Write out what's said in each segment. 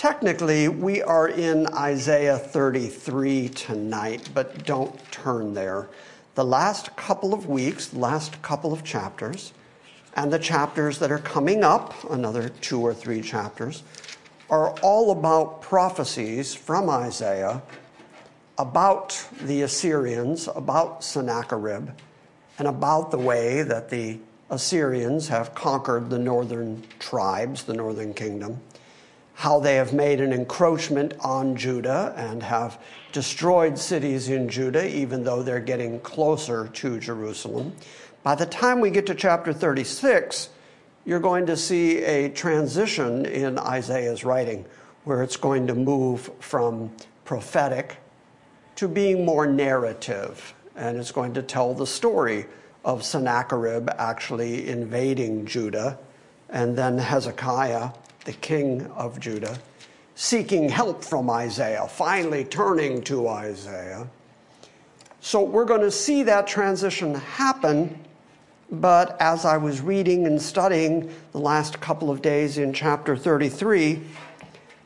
Technically, we are in Isaiah 33 tonight, but don't turn there. The last couple of weeks, last couple of chapters, and the chapters that are coming up, another two or three chapters, are all about prophecies from Isaiah about the Assyrians, about Sennacherib, and about the way that the Assyrians have conquered the northern tribes, the northern kingdom how they have made an encroachment on Judah and have destroyed cities in Judah, even though they're getting closer to Jerusalem. By the time we get to chapter 36, you're going to see a transition in Isaiah's writing where it's going to move from prophetic to being more narrative. And it's going to tell the story of Sennacherib actually invading Judah and then Hezekiah the king of Judah, seeking help from Isaiah, finally turning to Isaiah. So we're going to see that transition happen. But as I was reading and studying the last couple of days in chapter 33,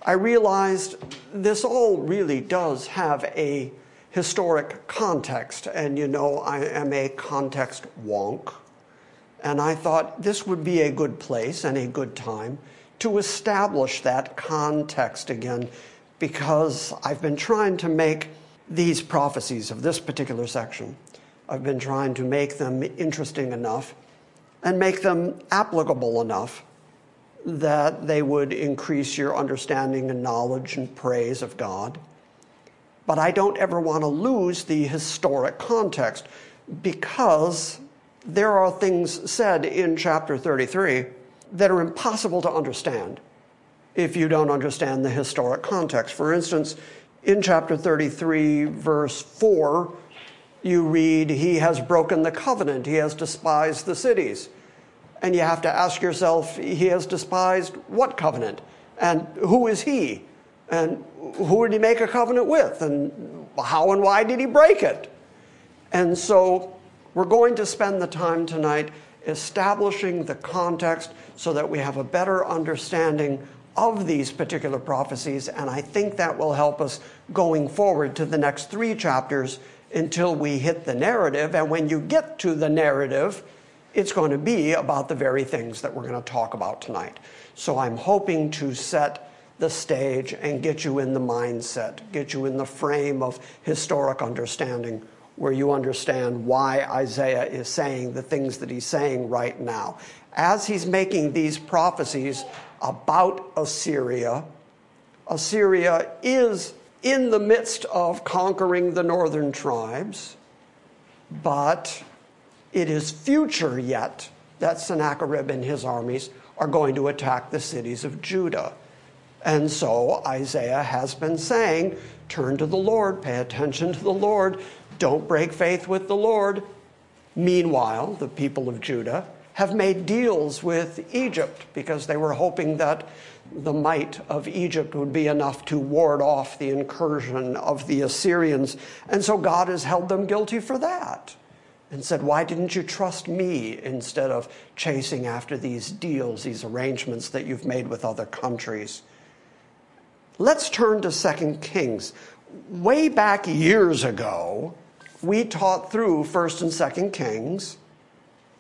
I realized this all really does have a historic context. And you know, I am a context wonk. And I thought this would be a good place and a good time to establish that context again because I've been trying to make these prophecies of this particular section, I've been trying to make them interesting enough and make them applicable enough that they would increase your understanding and knowledge and praise of God. But I don't ever want to lose the historic context because there are things said in chapter 33 that are impossible to understand if you don't understand the historic context. For instance, in chapter 33, verse 4, you read, He has broken the covenant, He has despised the cities. And you have to ask yourself, He has despised what covenant? And who is He? And who did He make a covenant with? And how and why did He break it? And so we're going to spend the time tonight establishing the context so that we have a better understanding of these particular prophecies. And I think that will help us going forward to the next three chapters until we hit the narrative. And when you get to the narrative, it's going to be about the very things that we're going to talk about tonight. So I'm hoping to set the stage and get you in the mindset, get you in the frame of historic understanding where you understand why Isaiah is saying the things that he's saying right now. As he's making these prophecies about Assyria, Assyria is in the midst of conquering the northern tribes, but it is future yet that Sennacherib and his armies are going to attack the cities of Judah. And so Isaiah has been saying, turn to the Lord, pay attention to the Lord, don't break faith with the Lord. Meanwhile, the people of Judah have made deals with Egypt because they were hoping that the might of Egypt would be enough to ward off the incursion of the Assyrians. And so God has held them guilty for that and said, Why didn't you trust me instead of chasing after these deals, these arrangements that you've made with other countries? Let's turn to 2 Kings. Way back years ago, we taught through 1st and 2nd Kings,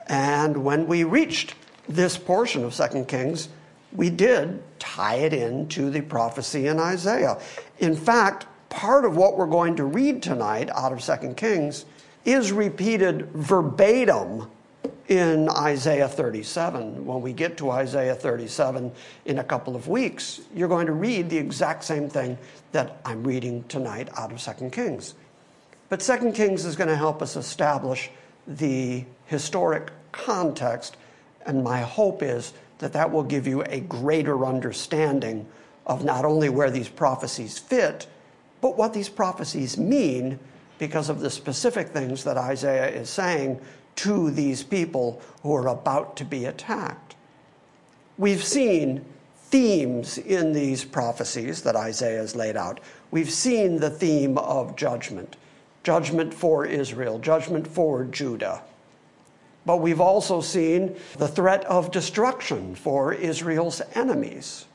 and when we reached this portion of 2nd Kings, we did tie it into the prophecy in Isaiah. In fact, part of what we're going to read tonight out of 2nd Kings is repeated verbatim in Isaiah 37. When we get to Isaiah 37 in a couple of weeks, you're going to read the exact same thing that I'm reading tonight out of 2 Kings. But Second Kings is going to help us establish the historic context, and my hope is that that will give you a greater understanding of not only where these prophecies fit, but what these prophecies mean because of the specific things that Isaiah is saying to these people who are about to be attacked. We've seen themes in these prophecies that Isaiah has laid out. We've seen the theme of judgment judgment for Israel, judgment for Judah. But we've also seen the threat of destruction for Israel's enemies.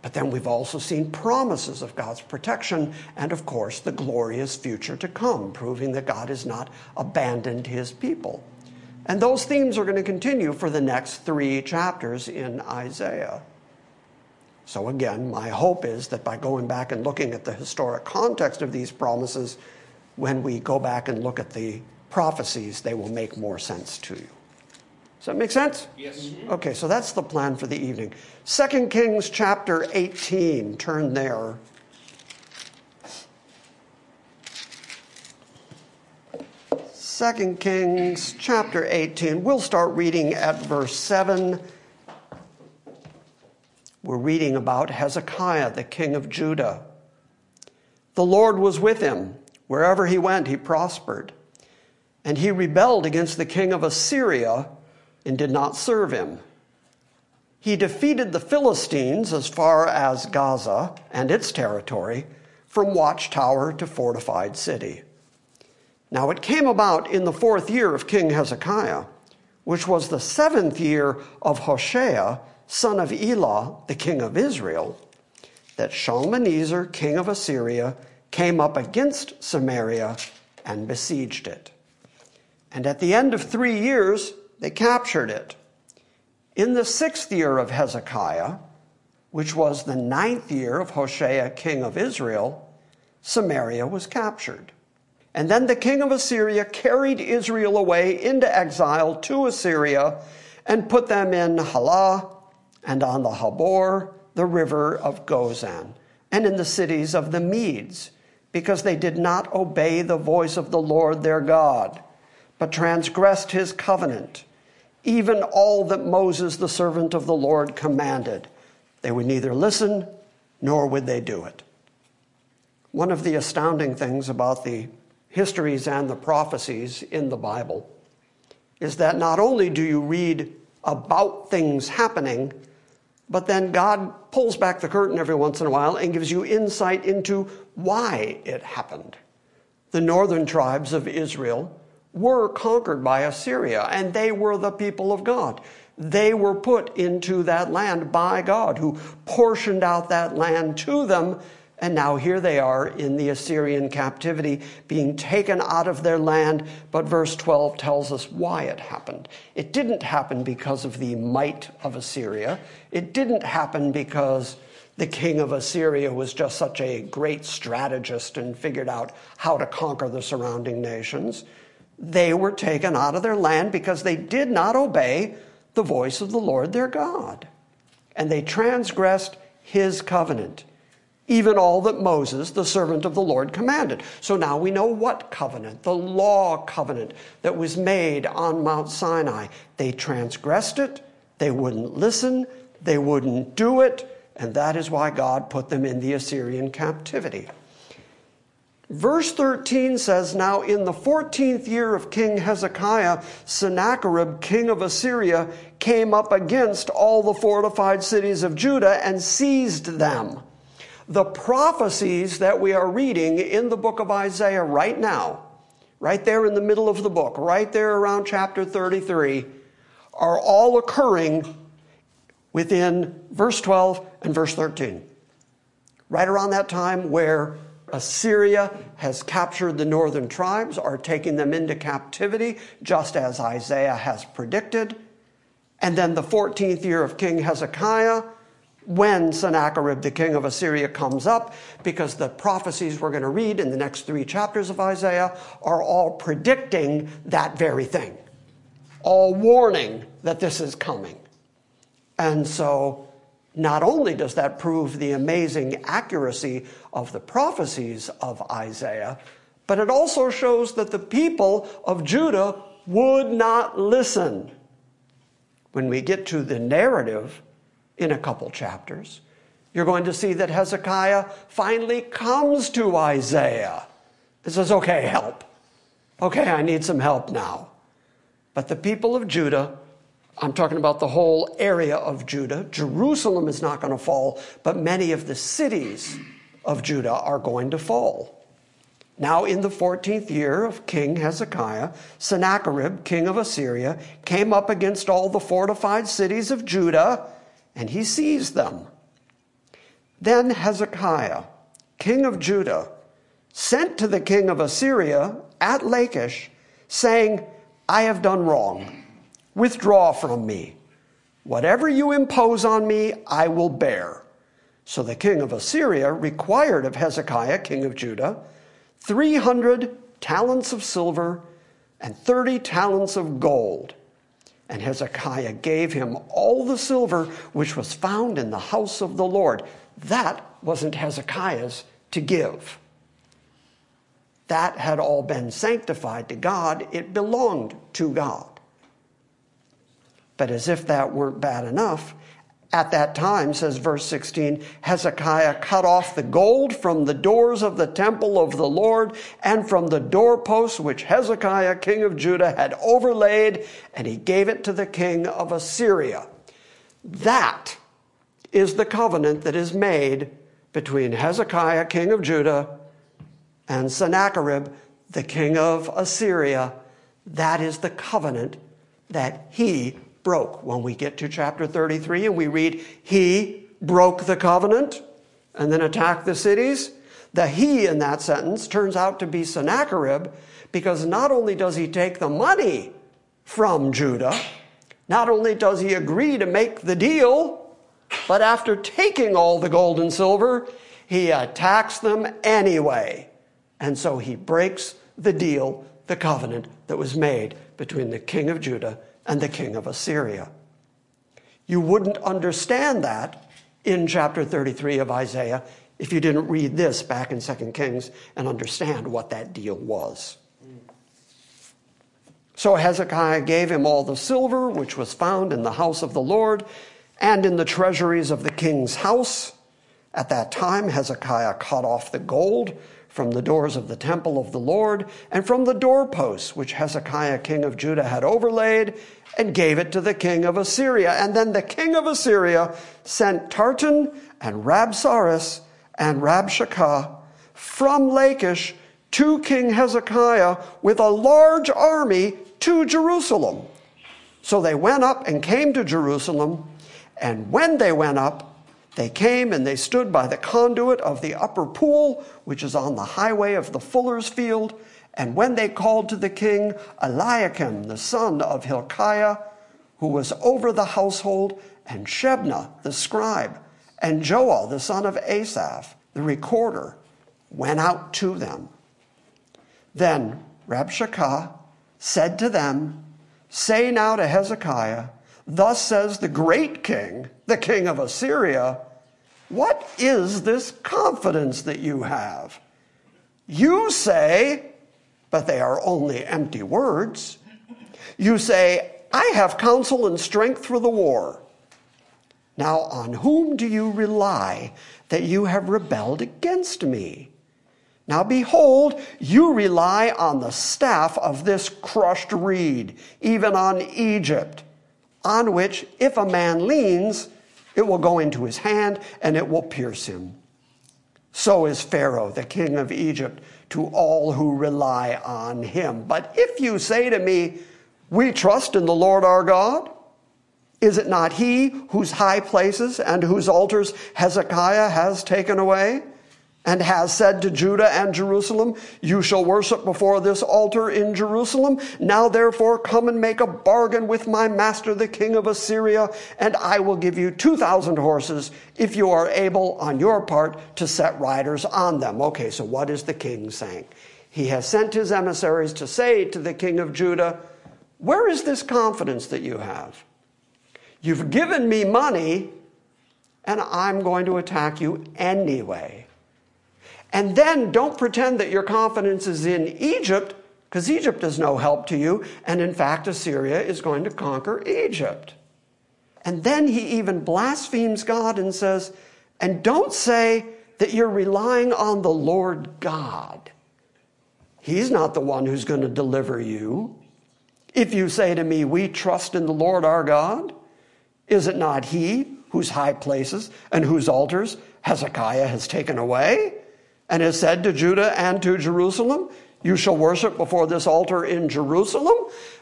But then we've also seen promises of God's protection and, of course, the glorious future to come, proving that God has not abandoned his people. And those themes are going to continue for the next three chapters in Isaiah. So, again, my hope is that by going back and looking at the historic context of these promises, when we go back and look at the prophecies, they will make more sense to you. Does that make sense? Yes. Mm-hmm. Okay, so that's the plan for the evening. 2 Kings chapter 18, turn there. Second Kings chapter 18. We'll start reading at verse 7. We're reading about Hezekiah, the king of Judah. The Lord was with him. Wherever he went, he prospered. And he rebelled against the king of Assyria and did not serve him. He defeated the Philistines as far as Gaza and its territory, from watchtower to fortified city. Now it came about in the fourth year of King Hezekiah, which was the seventh year of Hoshea, son of Elah, the king of Israel, that Shalmaneser, king of Assyria, came up against Samaria and besieged it. And at the end of three years, they captured it. In the sixth year of Hezekiah, which was the ninth year of Hoshea, king of Israel, Samaria was captured. And then the king of Assyria carried Israel away into exile to Assyria and put them in Halah and on the Habor, the river of Gozan, and in the cities of the Medes, because they did not obey the voice of the Lord their God, but transgressed his covenant even all that Moses, the servant of the Lord, commanded. They would neither listen nor would they do it. One of the astounding things about the histories and the prophecies in the Bible is that not only do you read about things happening, but then God pulls back the curtain every once in a while and gives you insight into why it happened. The northern tribes of Israel were conquered by Assyria, and they were the people of God. They were put into that land by God, who portioned out that land to them. And now here they are in the Assyrian captivity, being taken out of their land. But verse 12 tells us why it happened. It didn't happen because of the might of Assyria. It didn't happen because the king of Assyria was just such a great strategist and figured out how to conquer the surrounding nations they were taken out of their land because they did not obey the voice of the Lord their God. And they transgressed his covenant, even all that Moses, the servant of the Lord, commanded. So now we know what covenant, the law covenant that was made on Mount Sinai. They transgressed it, they wouldn't listen, they wouldn't do it, and that is why God put them in the Assyrian captivity. Verse 13 says, Now in the 14th year of King Hezekiah, Sennacherib, king of Assyria, came up against all the fortified cities of Judah and seized them. The prophecies that we are reading in the book of Isaiah right now, right there in the middle of the book, right there around chapter 33, are all occurring within verse 12 and verse 13. Right around that time where Assyria has captured the northern tribes, are taking them into captivity, just as Isaiah has predicted. And then the 14th year of King Hezekiah, when Sennacherib, the king of Assyria, comes up, because the prophecies we're going to read in the next three chapters of Isaiah are all predicting that very thing, all warning that this is coming. And so not only does that prove the amazing accuracy of the prophecies of Isaiah, but it also shows that the people of Judah would not listen. when we get to the narrative in a couple chapters, you're going to see that Hezekiah finally comes to Isaiah and says, Okay, help. Okay, I need some help now. But the people of Judah, I'm talking about the whole area of Judah, Jerusalem is not going to fall, but many of the cities of Judah are going to fall. Now, in the 14th year of King Hezekiah, Sennacherib, king of Assyria, came up against all the fortified cities of Judah, and he seized them. Then Hezekiah, king of Judah, sent to the king of Assyria at Lachish, saying, I have done wrong. Withdraw from me. Whatever you impose on me, I will bear. So the king of Assyria required of Hezekiah, king of Judah, 300 talents of silver and 30 talents of gold. And Hezekiah gave him all the silver which was found in the house of the Lord. That wasn't Hezekiah's to give. That had all been sanctified to God, it belonged to God. But as if that weren't bad enough, at that time, says verse 16, Hezekiah cut off the gold from the doors of the temple of the Lord and from the doorposts which Hezekiah, king of Judah, had overlaid, and he gave it to the king of Assyria. That is the covenant that is made between Hezekiah, king of Judah, and Sennacherib, the king of Assyria, that is the covenant that he broke. When we get to chapter 33 and we read, he broke the covenant and then attacked the cities, the he in that sentence turns out to be Sennacherib because not only does he take the money from Judah, not only does he agree to make the deal, but after taking all the gold and silver, he attacks them anyway. And so he breaks the deal, the covenant that was made between the king of Judah and the king of Assyria. You wouldn't understand that in chapter 33 of Isaiah if you didn't read this back in 2 Kings and understand what that deal was. So Hezekiah gave him all the silver which was found in the house of the Lord and in the treasuries of the king's house. At that time, Hezekiah cut off the gold from the doors of the temple of the Lord and from the doorposts which Hezekiah king of Judah had overlaid and gave it to the king of Assyria. And then the king of Assyria sent Tartan and Rabsaris and Rabshakeh from Lachish to King Hezekiah with a large army to Jerusalem. So they went up and came to Jerusalem, and when they went up, they came and they stood by the conduit of the upper pool, which is on the highway of the fuller's field. And when they called to the king Eliakim, the son of Hilkiah, who was over the household, and Shebna, the scribe, and Joah, the son of Asaph, the recorder, went out to them. Then Rabshakeh said to them, Say now to Hezekiah, Thus says the great king, the king of Assyria, what is this confidence that you have? You say, but they are only empty words. You say, I have counsel and strength for the war. Now, on whom do you rely that you have rebelled against me? Now, behold, you rely on the staff of this crushed reed, even on Egypt, on which, if a man leans, it will go into his hand and it will pierce him. So is Pharaoh, the king of Egypt, to all who rely on him. But if you say to me, We trust in the Lord our God, is it not he whose high places and whose altars Hezekiah has taken away? And has said to Judah and Jerusalem, You shall worship before this altar in Jerusalem. Now therefore come and make a bargain with my master, the king of Assyria, and I will give you 2,000 horses if you are able on your part to set riders on them. Okay, so what is the king saying? He has sent his emissaries to say to the king of Judah, Where is this confidence that you have? You've given me money, and I'm going to attack you anyway. And then don't pretend that your confidence is in Egypt, because Egypt is no help to you. And in fact, Assyria is going to conquer Egypt. And then he even blasphemes God and says, and don't say that you're relying on the Lord God. He's not the one who's going to deliver you. If you say to me, We trust in the Lord our God, is it not He whose high places and whose altars Hezekiah has taken away and has said to Judah and to Jerusalem, You shall worship before this altar in Jerusalem?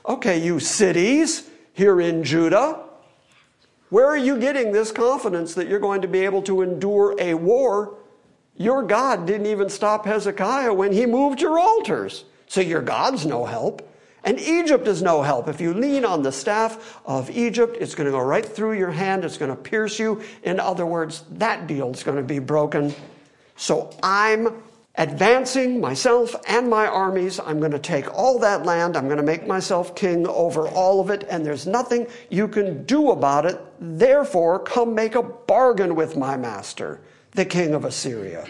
Okay, you cities here in Judah, where are you getting this confidence that you're going to be able to endure a war? Your God didn't even stop Hezekiah when he moved your altars. So your God's no help. And Egypt is no help. If you lean on the staff of Egypt, it's going to go right through your hand. It's going to pierce you. In other words, that deal is going to be broken. So I'm advancing myself and my armies. I'm going to take all that land. I'm going to make myself king over all of it. And there's nothing you can do about it. Therefore, come make a bargain with my master, the king of Assyria.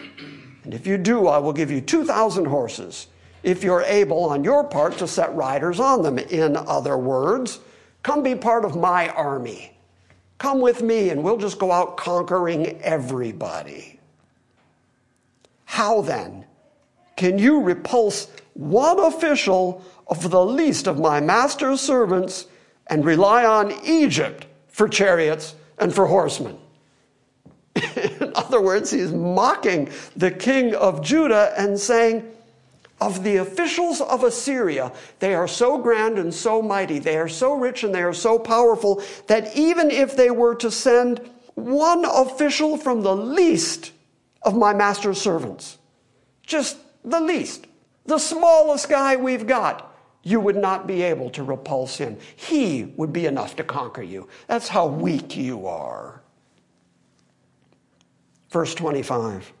And if you do, I will give you 2,000 horses if you're able on your part to set riders on them. In other words, come be part of my army. Come with me and we'll just go out conquering everybody. How then can you repulse one official of the least of my master's servants and rely on Egypt for chariots and for horsemen? In other words, he's mocking the king of Judah and saying, of the officials of Assyria, they are so grand and so mighty, they are so rich and they are so powerful that even if they were to send one official from the least of my master's servants, just the least, the smallest guy we've got, you would not be able to repulse him. He would be enough to conquer you. That's how weak you are. Verse 25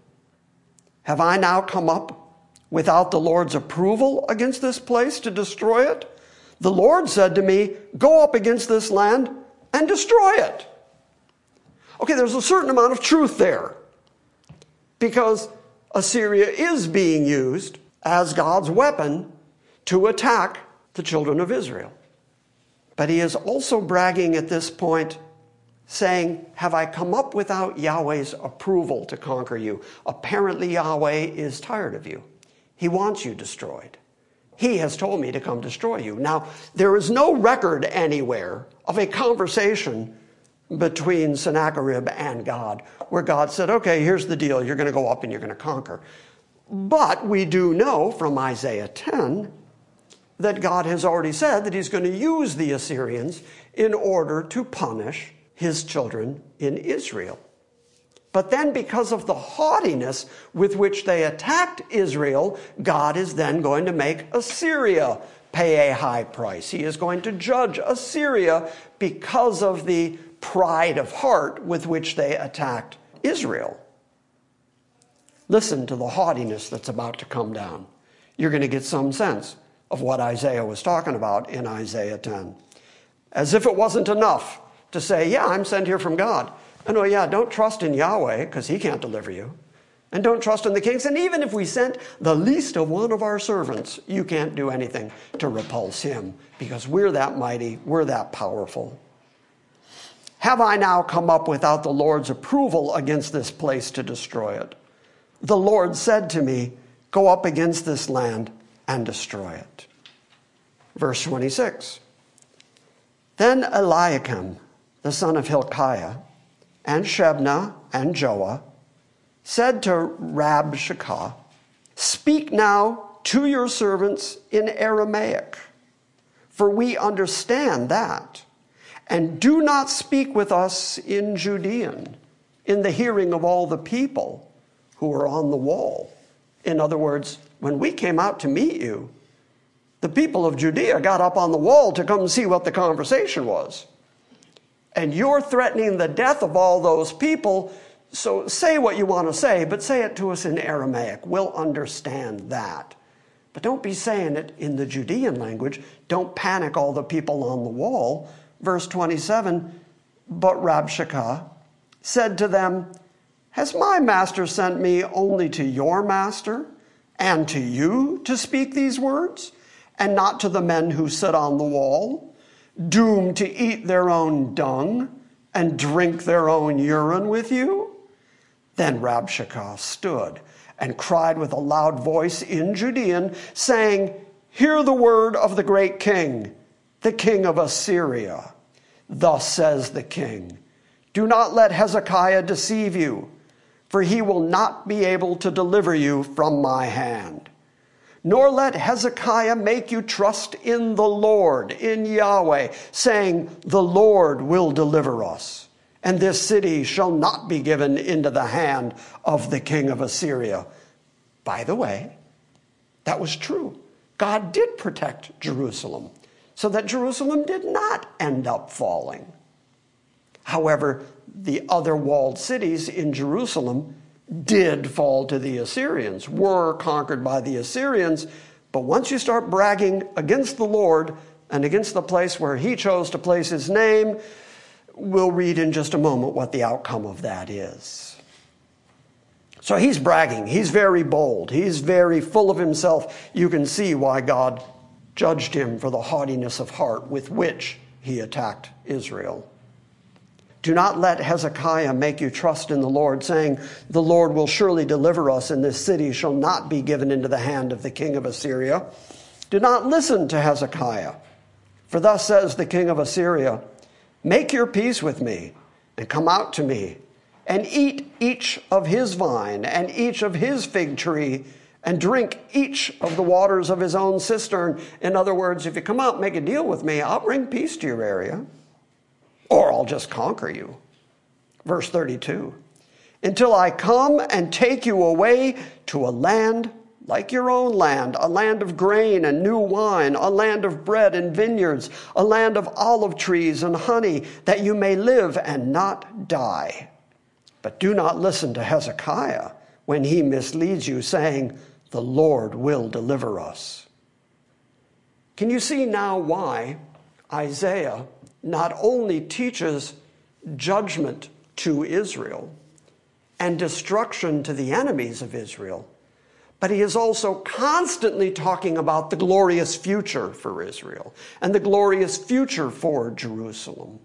Have I now come up? without the Lord's approval against this place to destroy it? The Lord said to me, Go up against this land and destroy it. Okay, there's a certain amount of truth there because Assyria is being used as God's weapon to attack the children of Israel. But he is also bragging at this point, saying, Have I come up without Yahweh's approval to conquer you? Apparently, Yahweh is tired of you. He wants you destroyed. He has told me to come destroy you. Now, there is no record anywhere of a conversation between Sennacherib and God where God said, okay, here's the deal. You're going to go up and you're going to conquer. But we do know from Isaiah 10 that God has already said that he's going to use the Assyrians in order to punish his children in Israel. But then, because of the haughtiness with which they attacked Israel, God is then going to make Assyria pay a high price. He is going to judge Assyria because of the pride of heart with which they attacked Israel. Listen to the haughtiness that's about to come down. You're going to get some sense of what Isaiah was talking about in Isaiah 10. As if it wasn't enough to say, Yeah, I'm sent here from God. And oh, yeah, don't trust in Yahweh because he can't deliver you. And don't trust in the kings. And even if we sent the least of one of our servants, you can't do anything to repulse him because we're that mighty, we're that powerful. Have I now come up without the Lord's approval against this place to destroy it? The Lord said to me, Go up against this land and destroy it. Verse 26. Then Eliakim, the son of Hilkiah, and Shebna and Joah said to Rabshakeh, Speak now to your servants in Aramaic, for we understand that. And do not speak with us in Judean, in the hearing of all the people who are on the wall. In other words, when we came out to meet you, the people of Judea got up on the wall to come see what the conversation was and you're threatening the death of all those people. So say what you want to say, but say it to us in Aramaic. We'll understand that. But don't be saying it in the Judean language. Don't panic all the people on the wall. Verse 27 But Rabshakeh said to them, Has my master sent me only to your master and to you to speak these words, and not to the men who sit on the wall? doomed to eat their own dung and drink their own urine with you? Then Rabshakeh stood and cried with a loud voice in Judean, saying, Hear the word of the great king, the king of Assyria. Thus says the king Do not let Hezekiah deceive you, for he will not be able to deliver you from my hand. Nor let Hezekiah make you trust in the Lord, in Yahweh, saying, The Lord will deliver us, and this city shall not be given into the hand of the king of Assyria. By the way, that was true. God did protect Jerusalem so that Jerusalem did not end up falling. However, the other walled cities in Jerusalem did fall to the Assyrians, were conquered by the Assyrians. But once you start bragging against the Lord and against the place where he chose to place his name, we'll read in just a moment what the outcome of that is. So he's bragging. He's very bold. He's very full of himself. You can see why God judged him for the haughtiness of heart with which he attacked Israel. Do not let Hezekiah make you trust in the Lord, saying, The Lord will surely deliver us, and this city shall not be given into the hand of the king of Assyria. Do not listen to Hezekiah. For thus says the king of Assyria Make your peace with me, and come out to me, and eat each of his vine, and each of his fig tree, and drink each of the waters of his own cistern. In other words, if you come out make a deal with me, I'll bring peace to your area, or I'll just conquer you. Verse 32 Until I come and take you away to a land like your own land, a land of grain and new wine, a land of bread and vineyards, a land of olive trees and honey, that you may live and not die. But do not listen to Hezekiah when he misleads you, saying, the Lord will deliver us. Can you see now why Isaiah not only teaches judgment to Israel and destruction to the enemies of Israel, but he is also constantly talking about the glorious future for Israel and the glorious future for Jerusalem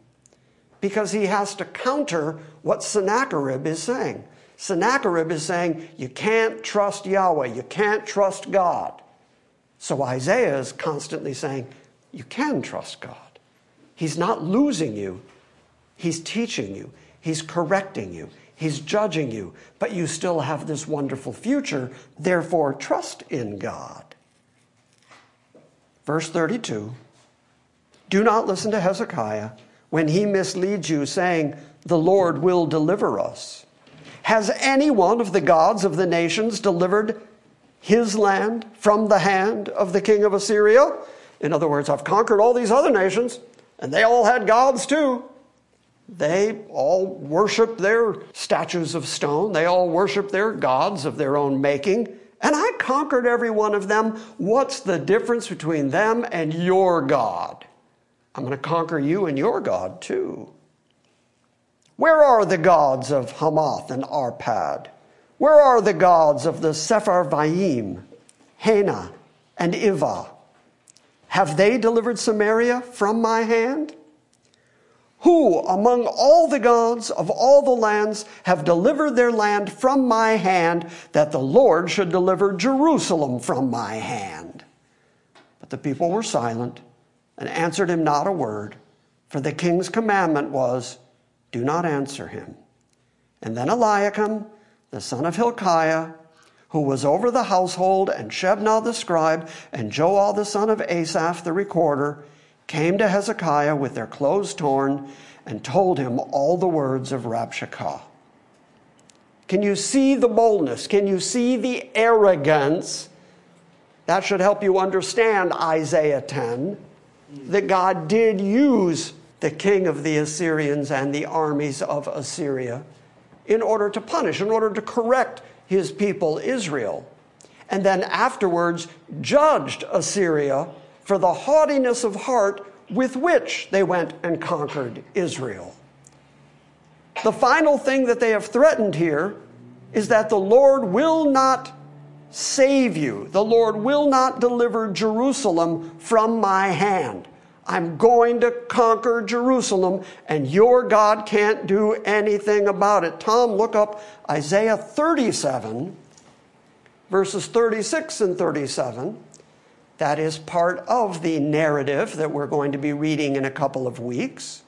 because he has to counter what Sennacherib is saying. Sennacherib is saying, You can't trust Yahweh, you can't trust God. So Isaiah is constantly saying, You can trust God. He's not losing you, He's teaching you, He's correcting you, He's judging you, but you still have this wonderful future. Therefore, trust in God. Verse 32 Do not listen to Hezekiah when he misleads you, saying, The Lord will deliver us. Has any one of the gods of the nations delivered his land from the hand of the king of Assyria? In other words, I've conquered all these other nations, and they all had gods too. They all worshiped their statues of stone. They all worshiped their gods of their own making. And I conquered every one of them. What's the difference between them and your God? I'm going to conquer you and your God too. Where are the gods of Hamath and Arpad? Where are the gods of the Sepharvaim, Hena, and Iva? Have they delivered Samaria from my hand? Who among all the gods of all the lands have delivered their land from my hand, that the Lord should deliver Jerusalem from my hand? But the people were silent and answered him not a word, for the king's commandment was, do not answer him. And then Eliakim, the son of Hilkiah, who was over the household, and Shebna the scribe, and Joah the son of Asaph the recorder, came to Hezekiah with their clothes torn and told him all the words of Rabshakeh. Can you see the boldness? Can you see the arrogance? That should help you understand Isaiah 10 that God did use the king of the Assyrians and the armies of Assyria in order to punish, in order to correct his people Israel. And then afterwards judged Assyria for the haughtiness of heart with which they went and conquered Israel. The final thing that they have threatened here is that the Lord will not save you. The Lord will not deliver Jerusalem from my hand. I'm going to conquer Jerusalem, and your God can't do anything about it. Tom, look up Isaiah 37, verses 36 and 37. That is part of the narrative that we're going to be reading in a couple of weeks.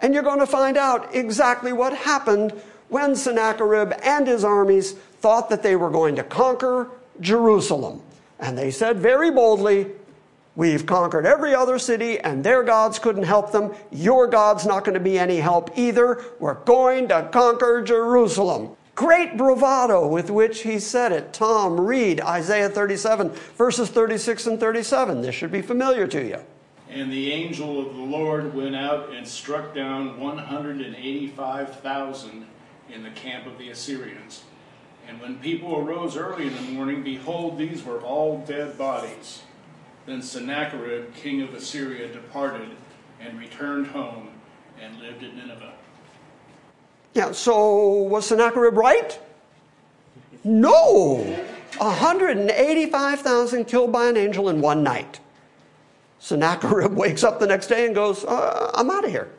And you're going to find out exactly what happened when Sennacherib and his armies thought that they were going to conquer Jerusalem. And they said very boldly, We've conquered every other city, and their gods couldn't help them. Your God's not going to be any help either. We're going to conquer Jerusalem. Great bravado with which he said it. Tom, read Isaiah 37, verses 36 and 37. This should be familiar to you. And the angel of the Lord went out and struck down 185,000 in the camp of the Assyrians. And when people arose early in the morning, behold, these were all dead bodies. Then Sennacherib, king of Assyria, departed and returned home and lived at Nineveh. Yeah, so was Sennacherib right? No! 185,000 killed by an angel in one night. Sennacherib wakes up the next day and goes, uh, I'm out of here.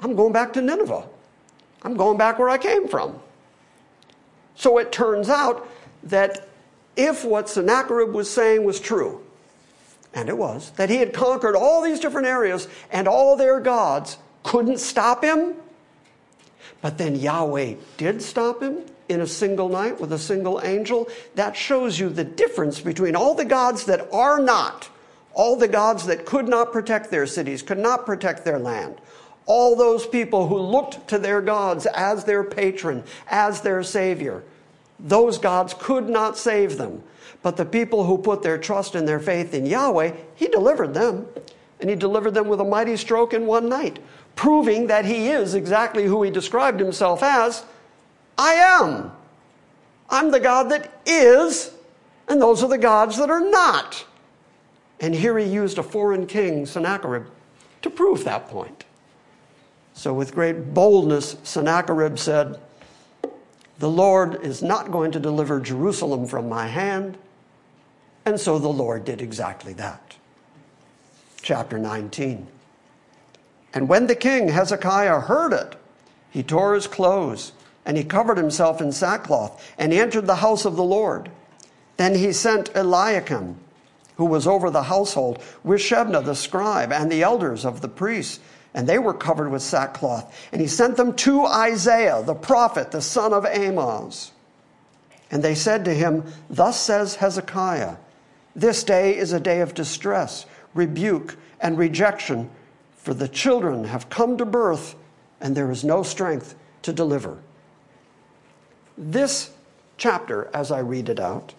I'm going back to Nineveh. I'm going back where I came from. So it turns out that if what Sennacherib was saying was true, and it was, that he had conquered all these different areas and all their gods couldn't stop him. But then Yahweh did stop him in a single night with a single angel. That shows you the difference between all the gods that are not, all the gods that could not protect their cities, could not protect their land, all those people who looked to their gods as their patron, as their savior. Those gods could not save them. But the people who put their trust and their faith in Yahweh, He delivered them. And He delivered them with a mighty stroke in one night, proving that He is exactly who He described Himself as I am. I'm the God that is, and those are the gods that are not. And here He used a foreign king, Sennacherib, to prove that point. So, with great boldness, Sennacherib said, The Lord is not going to deliver Jerusalem from my hand. And so the Lord did exactly that. Chapter 19. And when the king Hezekiah heard it, he tore his clothes and he covered himself in sackcloth and entered the house of the Lord. Then he sent Eliakim, who was over the household, with Shebna the scribe and the elders of the priests, and they were covered with sackcloth. And he sent them to Isaiah, the prophet, the son of Amoz. And they said to him, Thus says Hezekiah, this day is a day of distress, rebuke, and rejection, for the children have come to birth, and there is no strength to deliver. This chapter, as I read it out,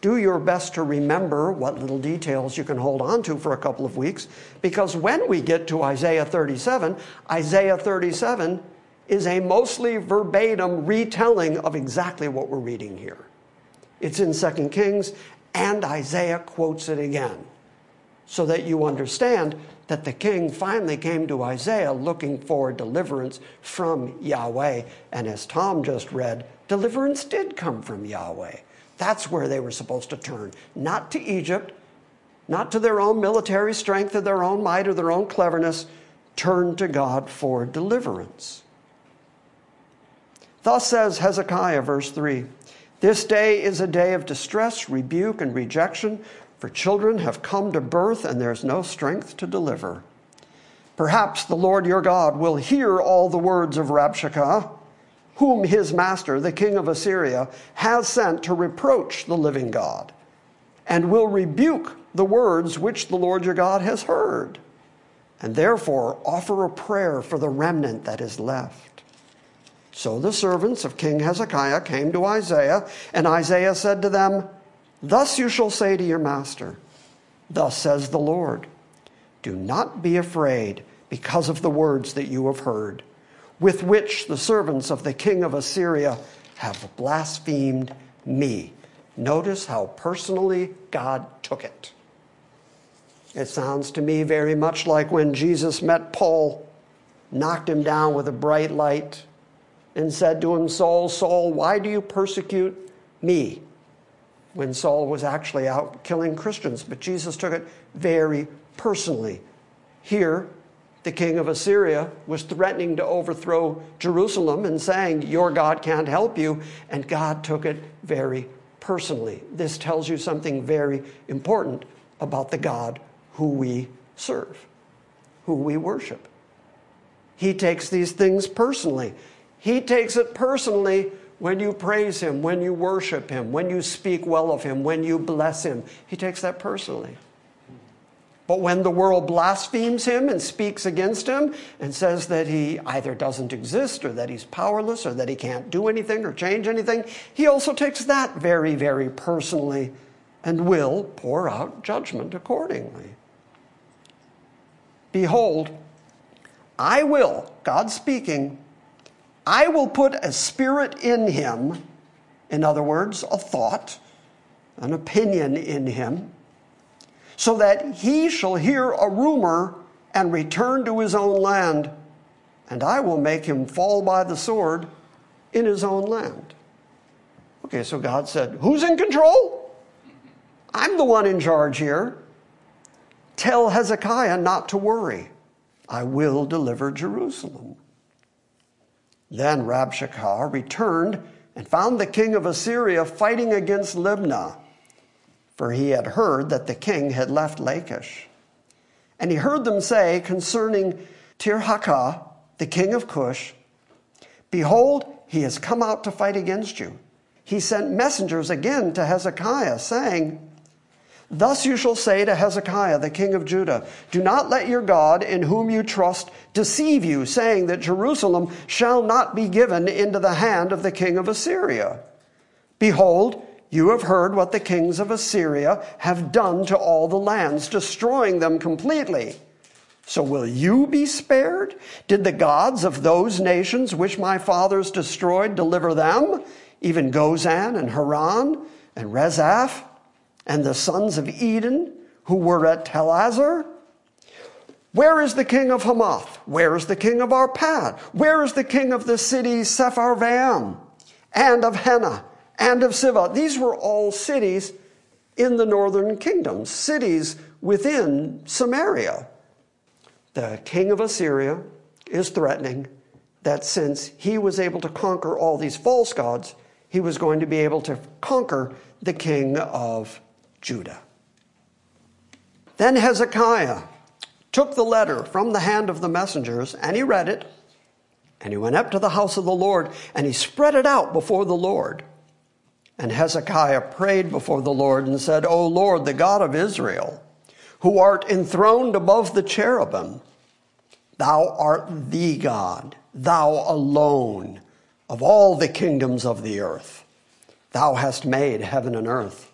do your best to remember what little details you can hold on to for a couple of weeks, because when we get to Isaiah 37, Isaiah 37 is a mostly verbatim retelling of exactly what we're reading here. It's in 2 Kings, and Isaiah quotes it again so that you understand that the king finally came to Isaiah looking for deliverance from Yahweh. And as Tom just read, deliverance did come from Yahweh. That's where they were supposed to turn, not to Egypt, not to their own military strength or their own might or their own cleverness. Turn to God for deliverance. Thus says Hezekiah, verse 3 this day is a day of distress, rebuke, and rejection, for children have come to birth, and there's no strength to deliver. Perhaps the Lord your God will hear all the words of Rabshakeh, whom his master, the king of Assyria, has sent to reproach the living God, and will rebuke the words which the Lord your God has heard, and therefore offer a prayer for the remnant that is left. So the servants of King Hezekiah came to Isaiah, and Isaiah said to them, Thus you shall say to your master, Thus says the Lord, Do not be afraid because of the words that you have heard, with which the servants of the king of Assyria have blasphemed me. Notice how personally God took it. It sounds to me very much like when Jesus met Paul, knocked him down with a bright light, and said to him, Saul, Saul, why do you persecute me? When Saul was actually out killing Christians. But Jesus took it very personally. Here, the king of Assyria was threatening to overthrow Jerusalem and saying, Your God can't help you. And God took it very personally. This tells you something very important about the God who we serve, who we worship. He takes these things personally. He takes it personally when you praise Him, when you worship Him, when you speak well of Him, when you bless Him. He takes that personally. But when the world blasphemes him and speaks against him and says that he either doesn't exist or that he's powerless or that he can't do anything or change anything, he also takes that very, very personally and will pour out judgment accordingly. Behold, I will, God speaking, I will put a spirit in him, in other words, a thought, an opinion in him so that he shall hear a rumor and return to his own land, and I will make him fall by the sword in his own land. Okay, so God said, Who's in control? I'm the one in charge here. Tell Hezekiah not to worry. I will deliver Jerusalem. Then Rabshakeh returned and found the king of Assyria fighting against Libnah for he had heard that the king had left Lachish. And he heard them say concerning Tirhakah, the king of Cush, Behold, he has come out to fight against you. He sent messengers again to Hezekiah, saying, Thus you shall say to Hezekiah, the king of Judah, Do not let your God, in whom you trust, deceive you, saying that Jerusalem shall not be given into the hand of the king of Assyria. Behold, you have heard what the kings of Assyria have done to all the lands, destroying them completely. So will you be spared? Did the gods of those nations which my fathers destroyed deliver them? Even Gozan and Haran and Rezeph and the sons of Eden who were at Telassar? Where is the king of Hamath? Where is the king of Arpad? Where is the king of the city Sepharvaim and of Hena? and of Sivah. These were all cities in the northern kingdom, cities within Samaria. The king of Assyria is threatening that since he was able to conquer all these false gods, he was going to be able to conquer the king of Judah. Then Hezekiah took the letter from the hand of the messengers and he read it. And he went up to the house of the Lord and he spread it out before the Lord. And Hezekiah prayed before the Lord and said, O Lord, the God of Israel, who art enthroned above the cherubim, thou art the God, thou alone of all the kingdoms of the earth. Thou hast made heaven and earth.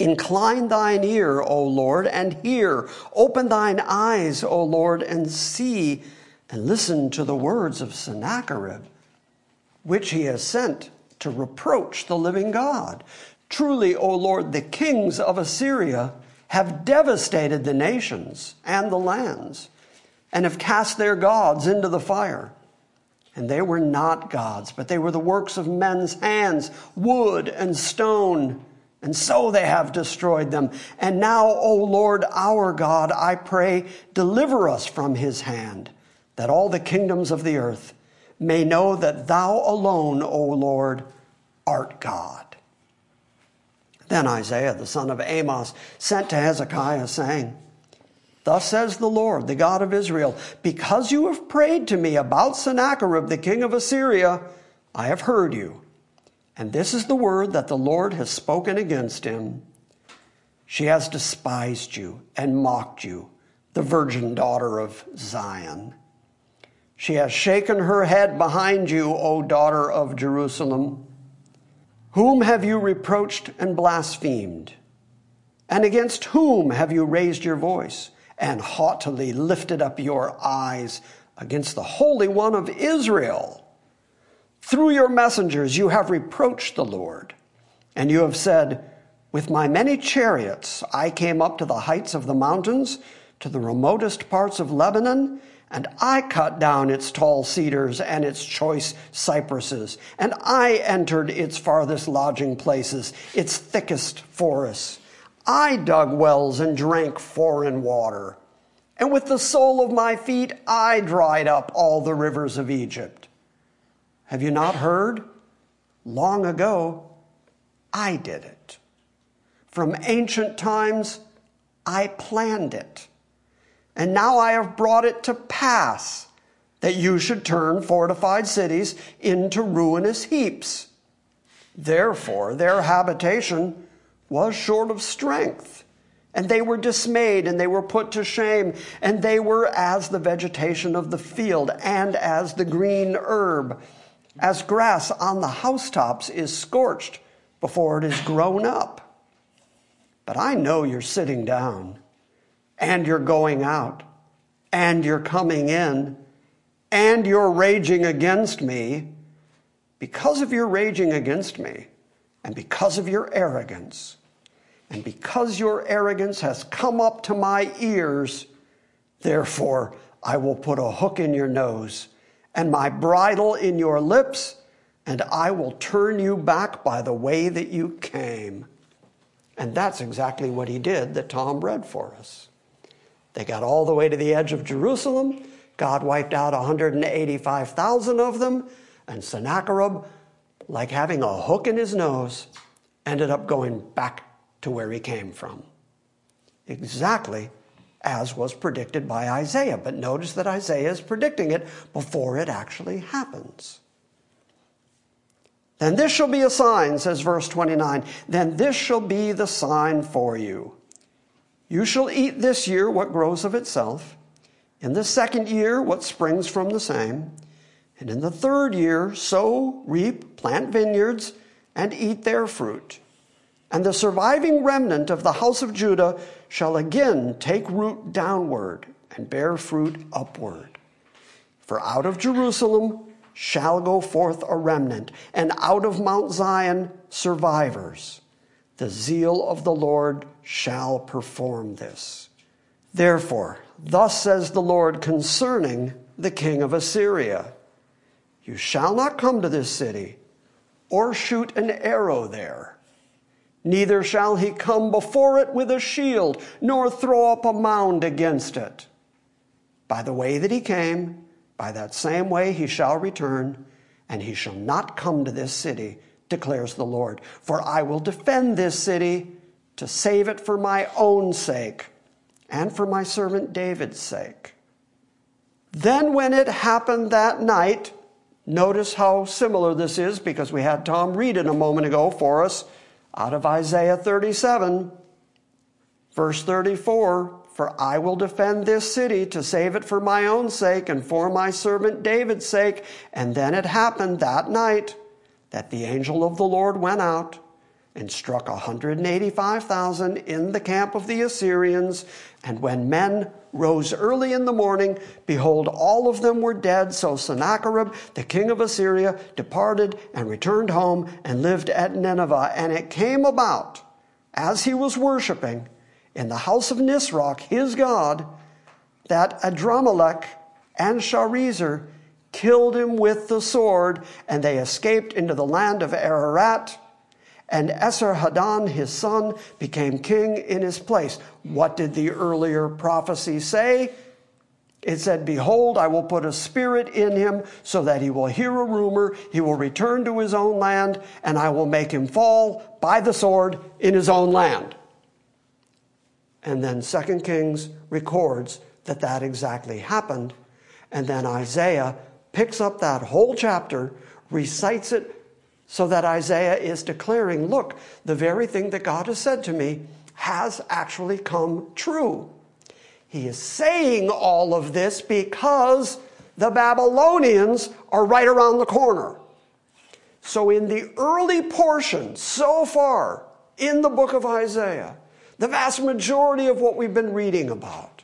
Incline thine ear, O Lord, and hear. Open thine eyes, O Lord, and see, and listen to the words of Sennacherib, which he has sent to reproach the living God. Truly, O Lord, the kings of Assyria have devastated the nations and the lands and have cast their gods into the fire. And they were not gods, but they were the works of men's hands, wood and stone. And so they have destroyed them. And now, O Lord our God, I pray, deliver us from his hand, that all the kingdoms of the earth may know that thou alone, O Lord, art God. Then Isaiah, the son of Amos, sent to Hezekiah, saying, Thus says the Lord, the God of Israel, because you have prayed to me about Sennacherib, the king of Assyria, I have heard you. And this is the word that the Lord has spoken against him. She has despised you and mocked you, the virgin daughter of Zion. She has shaken her head behind you, O daughter of Jerusalem. Whom have you reproached and blasphemed? And against whom have you raised your voice and haughtily lifted up your eyes against the Holy One of Israel? Through your messengers you have reproached the Lord, and you have said, With my many chariots I came up to the heights of the mountains, to the remotest parts of Lebanon, and I cut down its tall cedars and its choice cypresses, and I entered its farthest lodging places, its thickest forests. I dug wells and drank foreign water. And with the sole of my feet, I dried up all the rivers of Egypt. Have you not heard? Long ago, I did it. From ancient times, I planned it. And now I have brought it to pass that you should turn fortified cities into ruinous heaps. Therefore, their habitation was short of strength. And they were dismayed and they were put to shame, and they were as the vegetation of the field and as the green herb, as grass on the housetops is scorched before it is grown up. But I know you're sitting down, and you're going out, and you're coming in, and you're raging against me. Because of your raging against me, and because of your arrogance, and because your arrogance has come up to my ears, therefore I will put a hook in your nose and my bridle in your lips, and I will turn you back by the way that you came. And that's exactly what he did that Tom read for us. They got all the way to the edge of Jerusalem. God wiped out 185,000 of them, and Sennacherib, like having a hook in his nose, ended up going back to where he came from. Exactly as was predicted by Isaiah. But notice that Isaiah is predicting it before it actually happens. Then this shall be a sign, says verse 29. Then this shall be the sign for you. You shall eat this year what grows of itself, in the second year what springs from the same, and in the third year sow, reap, plant vineyards, and eat their fruit. And the surviving remnant of the house of Judah shall again take root downward and bear fruit upward. For out of Jerusalem shall go forth a remnant, and out of Mount Zion survivors. The zeal of the Lord shall perform this. Therefore, thus says the Lord concerning the king of Assyria You shall not come to this city or shoot an arrow there Neither shall he come before it with a shield, nor throw up a mound against it. By the way that he came, by that same way he shall return, and he shall not come to this city, declares the Lord. For I will defend this city to save it for my own sake and for my servant David's sake. Then, when it happened that night, notice how similar this is because we had Tom read it a moment ago for us out of Isaiah 37, verse 34 For I will defend this city to save it for my own sake and for my servant David's sake. And then it happened that night that the angel of the Lord went out and struck 185,000 in the camp of the Assyrians. And when men rose early in the morning, behold, all of them were dead. So Sennacherib, the king of Assyria, departed and returned home and lived at Nineveh. And it came about, as he was worshiping in the house of Nisroch, his god, that Adrammelech and Sharezer killed him with the sword, and they escaped into the land of Ararat and Esarhaddon, his son, became king in his place. What did the earlier prophecy say? It said, Behold, I will put a spirit in him so that he will hear a rumor, he will return to his own land, and I will make him fall by the sword in his own land. And then Second Kings records that that exactly happened. And then Isaiah picks up that whole chapter, recites it so that Isaiah is declaring, look, the very thing that God has said to me has actually come true. He is saying all of this because the Babylonians are right around the corner. So, in the early portion, so far in the book of Isaiah, the vast majority of what we've been reading about,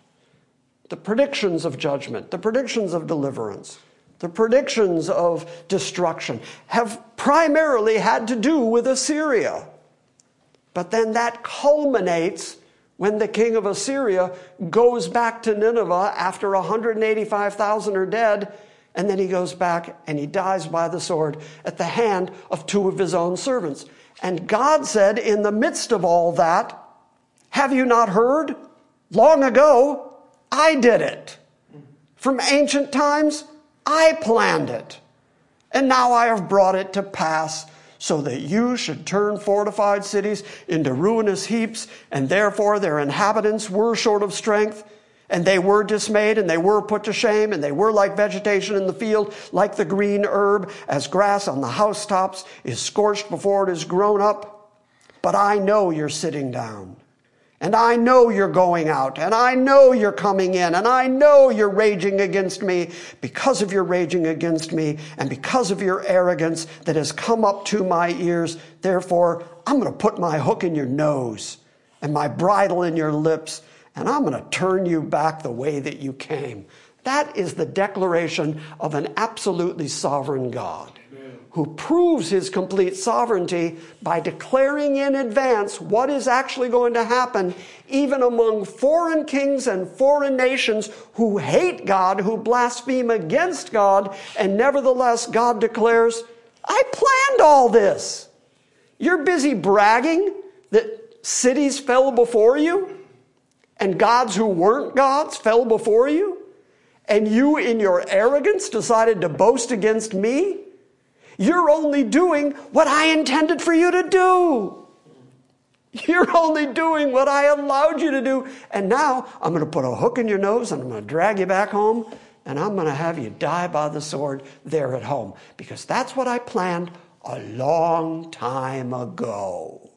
the predictions of judgment, the predictions of deliverance, the predictions of destruction have primarily had to do with Assyria. But then that culminates when the king of Assyria goes back to Nineveh after 185,000 are dead, and then he goes back and he dies by the sword at the hand of two of his own servants. And God said, in the midst of all that, Have you not heard? Long ago, I did it. From ancient times, I planned it. And now I have brought it to pass so that you should turn fortified cities into ruinous heaps, and therefore their inhabitants were short of strength, and they were dismayed, and they were put to shame, and they were like vegetation in the field, like the green herb, as grass on the housetops is scorched before it is grown up. But I know you're sitting down. And I know you're going out, and I know you're coming in, and I know you're raging against me because of your raging against me and because of your arrogance that has come up to my ears. Therefore, I'm going to put my hook in your nose and my bridle in your lips, and I'm going to turn you back the way that you came. That is the declaration of an absolutely sovereign God who proves his complete sovereignty by declaring in advance what is actually going to happen, even among foreign kings and foreign nations who hate God, who blaspheme against God, and nevertheless God declares, I planned all this. You're busy bragging that cities fell before you, and gods who weren't gods fell before you, and you, in your arrogance, decided to boast against me. You're only doing what I intended for you to do. You're only doing what I allowed you to do. And now I'm going to put a hook in your nose and I'm going to drag you back home and I'm going to have you die by the sword there at home because that's what I planned a long time ago.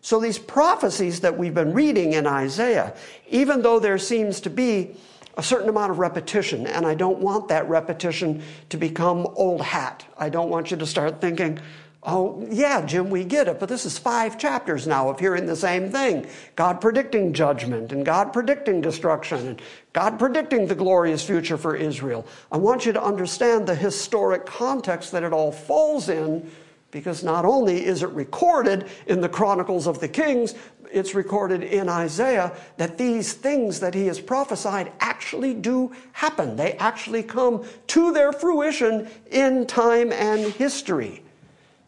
So these prophecies that we've been reading in Isaiah, even though there seems to be a certain amount of repetition, and I don't want that repetition to become old hat. I don't want you to start thinking, oh, yeah, Jim, we get it, but this is five chapters now of hearing the same thing God predicting judgment, and God predicting destruction, and God predicting the glorious future for Israel. I want you to understand the historic context that it all falls in because not only is it recorded in the Chronicles of the Kings, it's recorded in Isaiah that these things that he has prophesied actually do happen. They actually come to their fruition in time and history.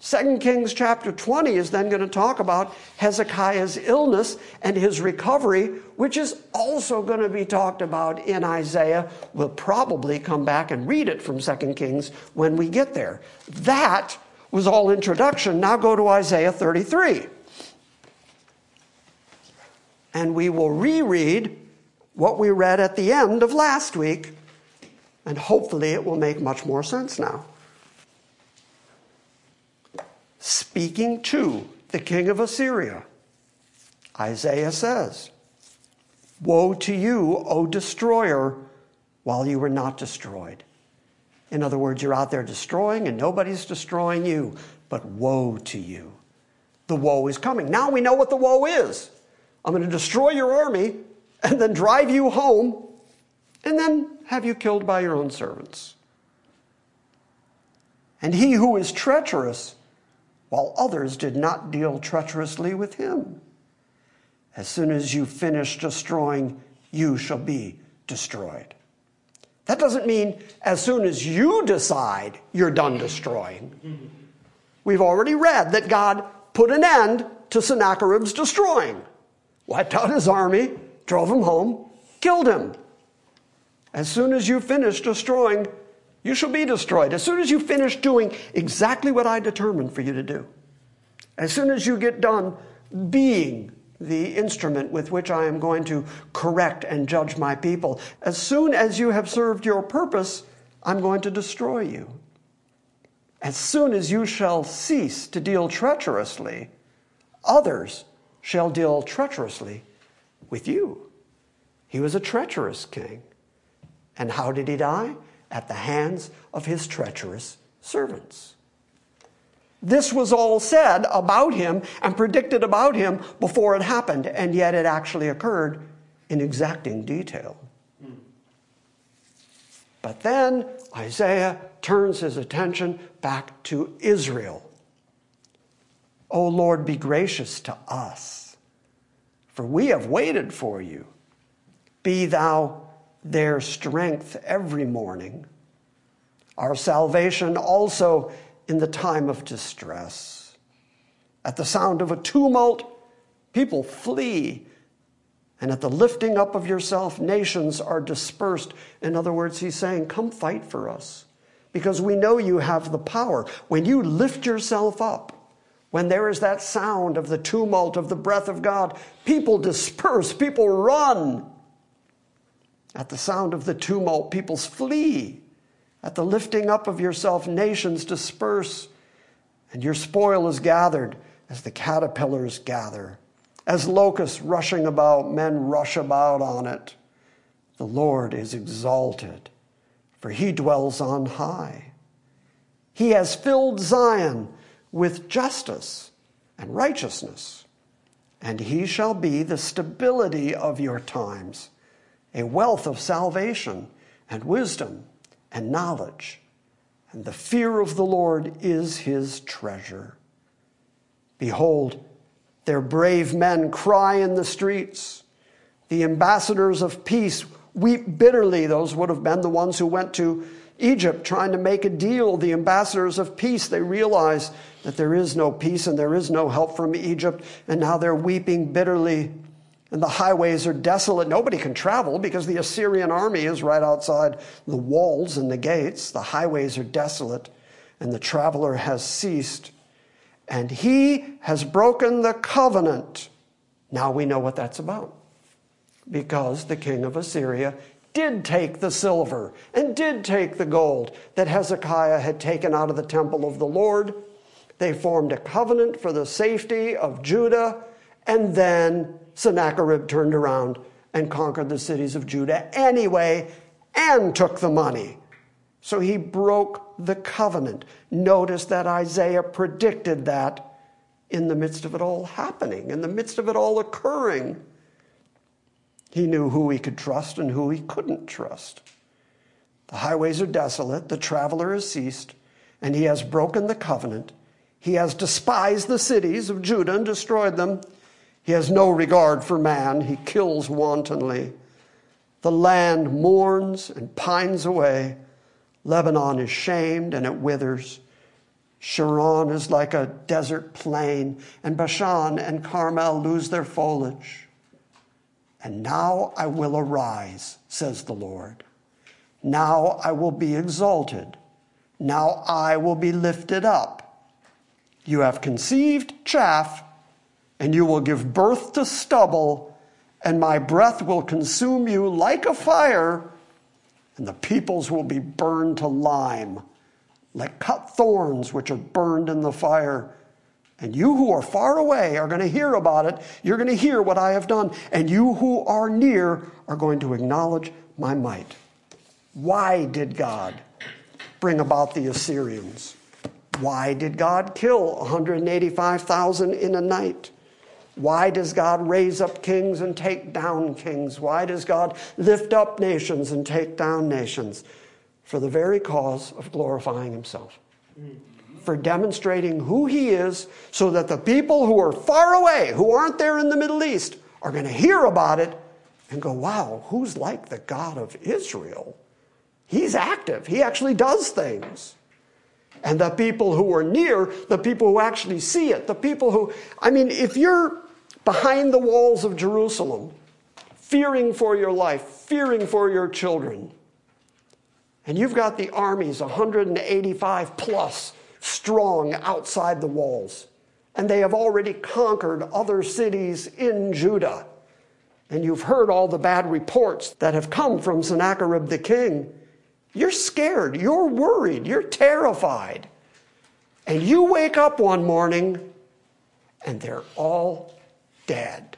2 Kings chapter 20 is then going to talk about Hezekiah's illness and his recovery, which is also going to be talked about in Isaiah. We'll probably come back and read it from 2 Kings when we get there. That was all introduction. Now go to Isaiah 33 and we will reread what we read at the end of last week, and hopefully it will make much more sense now. Speaking to the king of Assyria, Isaiah says, Woe to you, O destroyer, while you were not destroyed. In other words, you're out there destroying and nobody's destroying you, but woe to you. The woe is coming. Now we know what the woe is. I'm going to destroy your army and then drive you home and then have you killed by your own servants. And he who is treacherous, while others did not deal treacherously with him. As soon as you finish destroying, you shall be destroyed. That doesn't mean as soon as you decide you're done destroying. We've already read that God put an end to Sennacherib's destroying wiped out his army, drove him home, killed him. As soon as you finish destroying, you shall be destroyed. As soon as you finish doing exactly what I determined for you to do, as soon as you get done being the instrument with which I am going to correct and judge my people, as soon as you have served your purpose, I'm going to destroy you. As soon as you shall cease to deal treacherously, others shall deal treacherously with you. He was a treacherous king. And how did he die? At the hands of his treacherous servants. This was all said about him and predicted about him before it happened, and yet it actually occurred in exacting detail. But then Isaiah turns his attention back to Israel. O Lord, be gracious to us, for we have waited for you. Be thou their strength every morning, our salvation also in the time of distress. At the sound of a tumult, people flee And at the lifting up of yourself, nations are dispersed. In other words, he's saying, Come fight for us, because we know you have the power. When you lift yourself up, when there is that sound of the tumult of the breath of God, people disperse, people run. At the sound of the tumult, people flee. At the lifting up of yourself, nations disperse, and your spoil is gathered as the caterpillars gather. As locusts rushing about, men rush about on it. The Lord is exalted, for he dwells on high. He has filled Zion with justice and righteousness, and he shall be the stability of your times, a wealth of salvation and wisdom and knowledge. And the fear of the Lord is his treasure. Behold, their brave men cry in the streets. The ambassadors of peace weep bitterly. Those would have been the ones who went to Egypt trying to make a deal. The ambassadors of peace, they realize that there is no peace and there is no help from Egypt, and now they're weeping bitterly. And the highways are desolate. Nobody can travel because the Assyrian army is right outside the walls and the gates. The highways are desolate, and the traveler has ceased. And he has broken the covenant. Now we know what that's about. Because the king of Assyria did take the silver and did take the gold that Hezekiah had taken out of the temple of the Lord. They formed a covenant for the safety of Judah, and then Sennacherib turned around and conquered the cities of Judah anyway and took the money. So he broke the covenant. Notice that Isaiah predicted that in the midst of it all happening, in the midst of it all occurring. He knew who he could trust and who he couldn't trust. The highways are desolate, the traveler has ceased, and he has broken the covenant. He has despised the cities of Judah and destroyed them. He has no regard for man, he kills wantonly. The land mourns and pines away. Lebanon is shamed and it withers. Sharon is like a desert plain, and Bashan and Carmel lose their foliage. And now I will arise, says the Lord. Now I will be exalted. Now I will be lifted up. You have conceived chaff, and you will give birth to stubble, and my breath will consume you like a fire, and the peoples will be burned to lime, like cut thorns which are burned in the fire. And you who are far away are going to hear about it. You're going to hear what I have done. And you who are near are going to acknowledge my might. Why did God bring about the Assyrians? Why did God kill 185,000 in a night? Why does God raise up kings and take down kings? Why does God lift up nations and take down nations? For the very cause of glorifying Himself. For demonstrating who he is so that the people who are far away, who aren't there in the Middle East, are going to hear about it and go, wow, who's like the God of Israel? He's active, he actually does things. And the people who are near, the people who actually see it, the people who, I mean, if you're behind the walls of Jerusalem, fearing for your life, fearing for your children, and you've got the armies, 185 plus, strong outside the walls. And they have already conquered other cities in Judah. And you've heard all the bad reports that have come from Sennacherib the king. You're scared, you're worried, you're terrified. And you wake up one morning and they're all dead.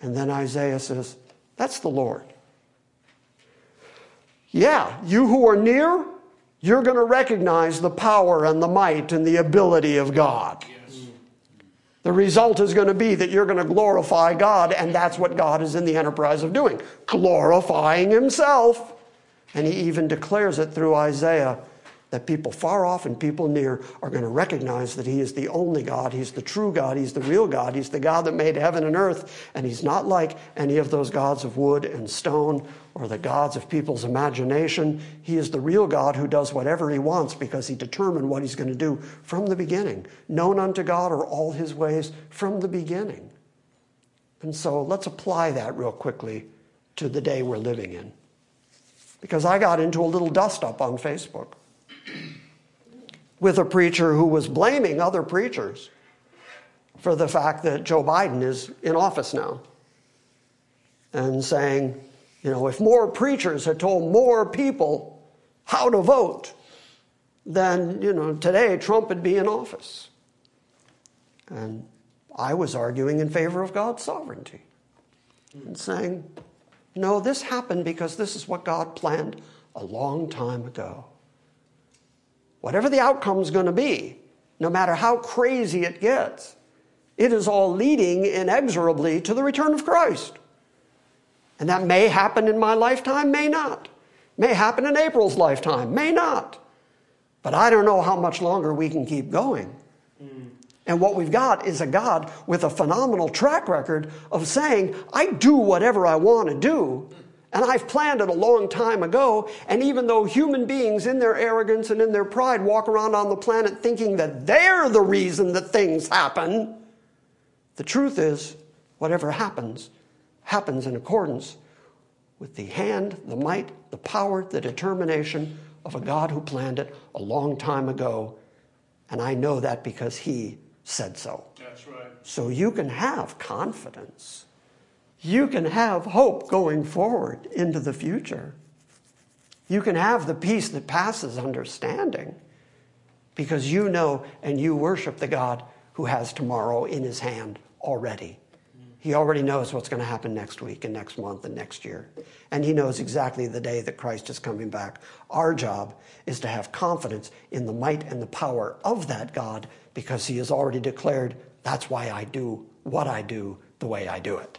And then Isaiah says, That's the Lord. Yeah, you who are near, you're going to recognize the power and the might and the ability of God. The result is going to be that you're going to glorify God, and that's what God is in the enterprise of doing glorifying Himself. And He even declares it through Isaiah that people far off and people near are going to recognize that He is the only God. He's the true God. He's the real God. He's the God that made heaven and earth. And He's not like any of those gods of wood and stone or the gods of people's imagination. He is the real God who does whatever He wants because He determined what He's going to do from the beginning. Known unto God are all His ways from the beginning. And so let's apply that real quickly to the day we're living in. Because I got into a little dust up on Facebook with a preacher who was blaming other preachers for the fact that Joe Biden is in office now. And saying, you know, if more preachers had told more people how to vote, then, you know, today Trump would be in office. And I was arguing in favor of God's sovereignty and saying, no, this happened because this is what God planned a long time ago. Whatever the outcome is going to be, no matter how crazy it gets, it is all leading inexorably to the return of Christ. And that may happen in my lifetime, may not. May happen in April's lifetime, may not. But I don't know how much longer we can keep going. Mm. And what we've got is a God with a phenomenal track record of saying, I do whatever I want to do. And I've planned it a long time ago. And even though human beings, in their arrogance and in their pride, walk around on the planet thinking that they're the reason that things happen, the truth is, whatever happens, happens in accordance with the hand, the might, the power, the determination of a God who planned it a long time ago. And I know that because He said so. That's right. So you can have confidence. You can have hope going forward into the future. You can have the peace that passes understanding because you know and you worship the God who has tomorrow in his hand already. He already knows what's going to happen next week and next month and next year. And he knows exactly the day that Christ is coming back. Our job is to have confidence in the might and the power of that God because he has already declared that's why I do what I do the way I do it.